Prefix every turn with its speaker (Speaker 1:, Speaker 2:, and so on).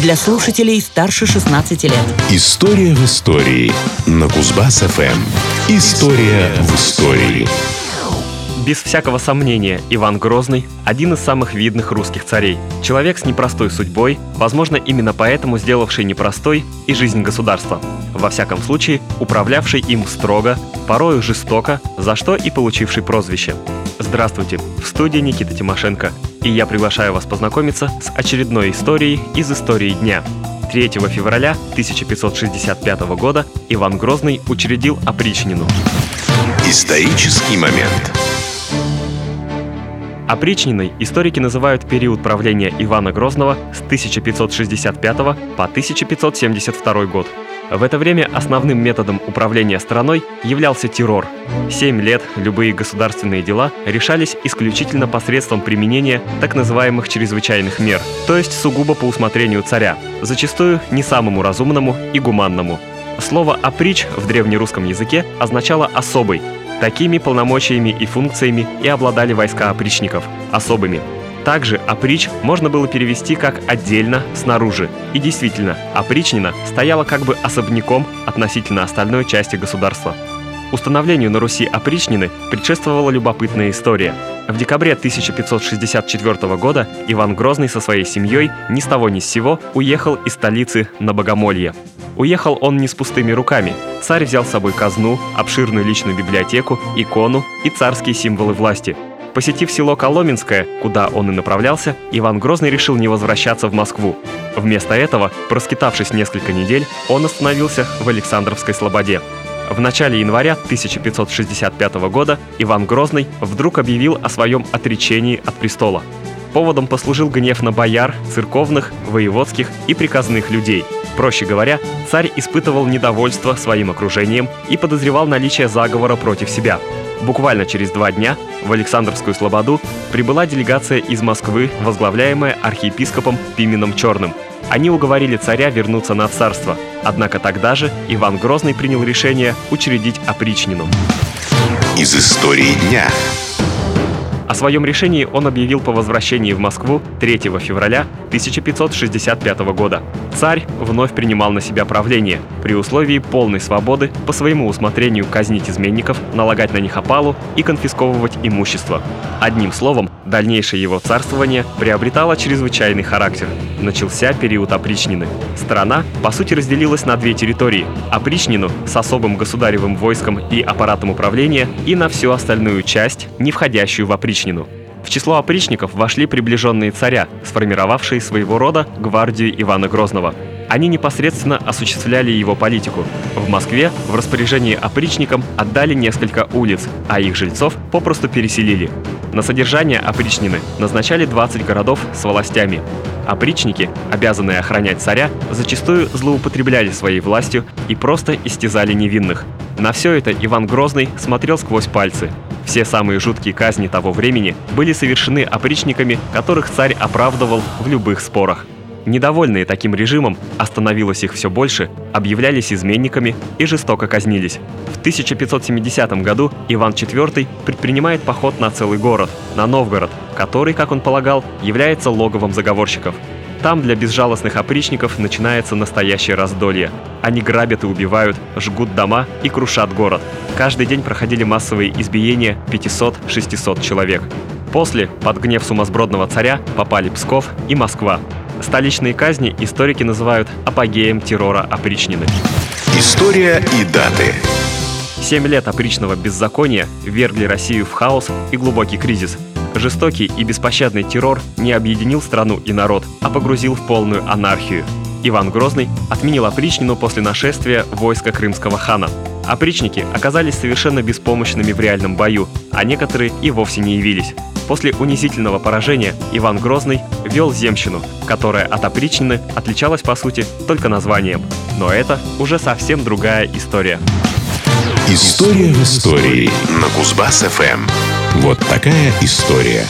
Speaker 1: для слушателей старше 16 лет.
Speaker 2: История в истории на Кузбасс-ФМ. История в истории.
Speaker 3: Без всякого сомнения, Иван Грозный – один из самых видных русских царей. Человек с непростой судьбой, возможно, именно поэтому сделавший непростой и жизнь государства. Во всяком случае, управлявший им строго, порою жестоко, за что и получивший прозвище. Здравствуйте, в студии Никита Тимошенко, и я приглашаю вас познакомиться с очередной историей из истории дня. 3 февраля 1565 года Иван Грозный учредил опричнину.
Speaker 2: Исторический момент.
Speaker 3: Опричниной историки называют период правления Ивана Грозного с 1565 по 1572 год. В это время основным методом управления страной являлся террор. Семь лет любые государственные дела решались исключительно посредством применения так называемых чрезвычайных мер, то есть сугубо по усмотрению царя, зачастую не самому разумному и гуманному. Слово «оприч» в древнерусском языке означало «особый», Такими полномочиями и функциями и обладали войска опричников – особыми. Также оприч можно было перевести как «отдельно», «снаружи». И действительно, опричнина стояла как бы особняком относительно остальной части государства. Установлению на Руси опричнины предшествовала любопытная история. В декабре 1564 года Иван Грозный со своей семьей ни с того ни с сего уехал из столицы на Богомолье. Уехал он не с пустыми руками. Царь взял с собой казну, обширную личную библиотеку, икону и царские символы власти. Посетив село Коломенское, куда он и направлялся, Иван Грозный решил не возвращаться в Москву. Вместо этого, проскитавшись несколько недель, он остановился в Александровской Слободе. В начале января 1565 года Иван Грозный вдруг объявил о своем отречении от престола. Поводом послужил гнев на бояр, церковных, воеводских и приказных людей – Проще говоря, царь испытывал недовольство своим окружением и подозревал наличие заговора против себя. Буквально через два дня в Александровскую Слободу прибыла делегация из Москвы, возглавляемая архиепископом Пименом Черным. Они уговорили царя вернуться на царство, однако тогда же Иван Грозный принял решение учредить опричнину.
Speaker 2: Из истории дня.
Speaker 3: О своем решении он объявил по возвращении в Москву 3 февраля 1565 года. Царь вновь принимал на себя правление при условии полной свободы по своему усмотрению казнить изменников, налагать на них опалу и конфисковывать имущество. Одним словом, дальнейшее его царствование приобретало чрезвычайный характер. Начался период опричнины. Страна, по сути, разделилась на две территории – опричнину с особым государевым войском и аппаратом управления и на всю остальную часть, не входящую в опричнину. В число опричников вошли приближенные царя, сформировавшие своего рода гвардию Ивана Грозного. Они непосредственно осуществляли его политику. В Москве в распоряжении опричникам отдали несколько улиц, а их жильцов попросту переселили. На содержание опричнины назначали 20 городов с властями. Опричники, обязанные охранять царя, зачастую злоупотребляли своей властью и просто истязали невинных. На все это Иван Грозный смотрел сквозь пальцы. Все самые жуткие казни того времени были совершены опричниками, которых царь оправдывал в любых спорах. Недовольные таким режимом, остановилось их все больше, объявлялись изменниками и жестоко казнились. В 1570 году Иван IV предпринимает поход на целый город, на Новгород, который, как он полагал, является логовом заговорщиков. Там для безжалостных опричников начинается настоящее раздолье. Они грабят и убивают, жгут дома и крушат город. Каждый день проходили массовые избиения 500-600 человек. После, под гнев сумасбродного царя, попали Псков и Москва. Столичные казни историки называют апогеем террора опричнины.
Speaker 2: История и даты.
Speaker 3: Семь лет опричного беззакония вергли Россию в хаос и глубокий кризис – Жестокий и беспощадный террор не объединил страну и народ, а погрузил в полную анархию. Иван Грозный отменил опричнину после нашествия войска крымского хана. Опричники оказались совершенно беспомощными в реальном бою, а некоторые и вовсе не явились. После унизительного поражения Иван Грозный вел земщину, которая от опричнины отличалась по сути только названием. Но это уже совсем другая история.
Speaker 2: История в истории на Кузбасс-ФМ. Вот такая история.